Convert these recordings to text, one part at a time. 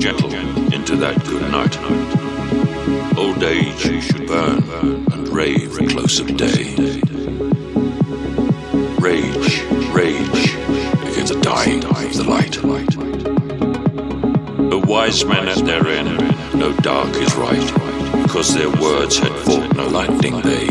gentle into that good night. Old age should burn and rave at close of day. Rage, rage against the dying of the light. The wise men at their end, know dark is right, because their words had fought no lightning they.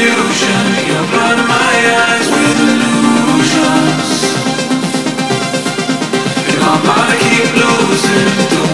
Illusion. You're blinding my eyes with illusions, and my mind keeps losing.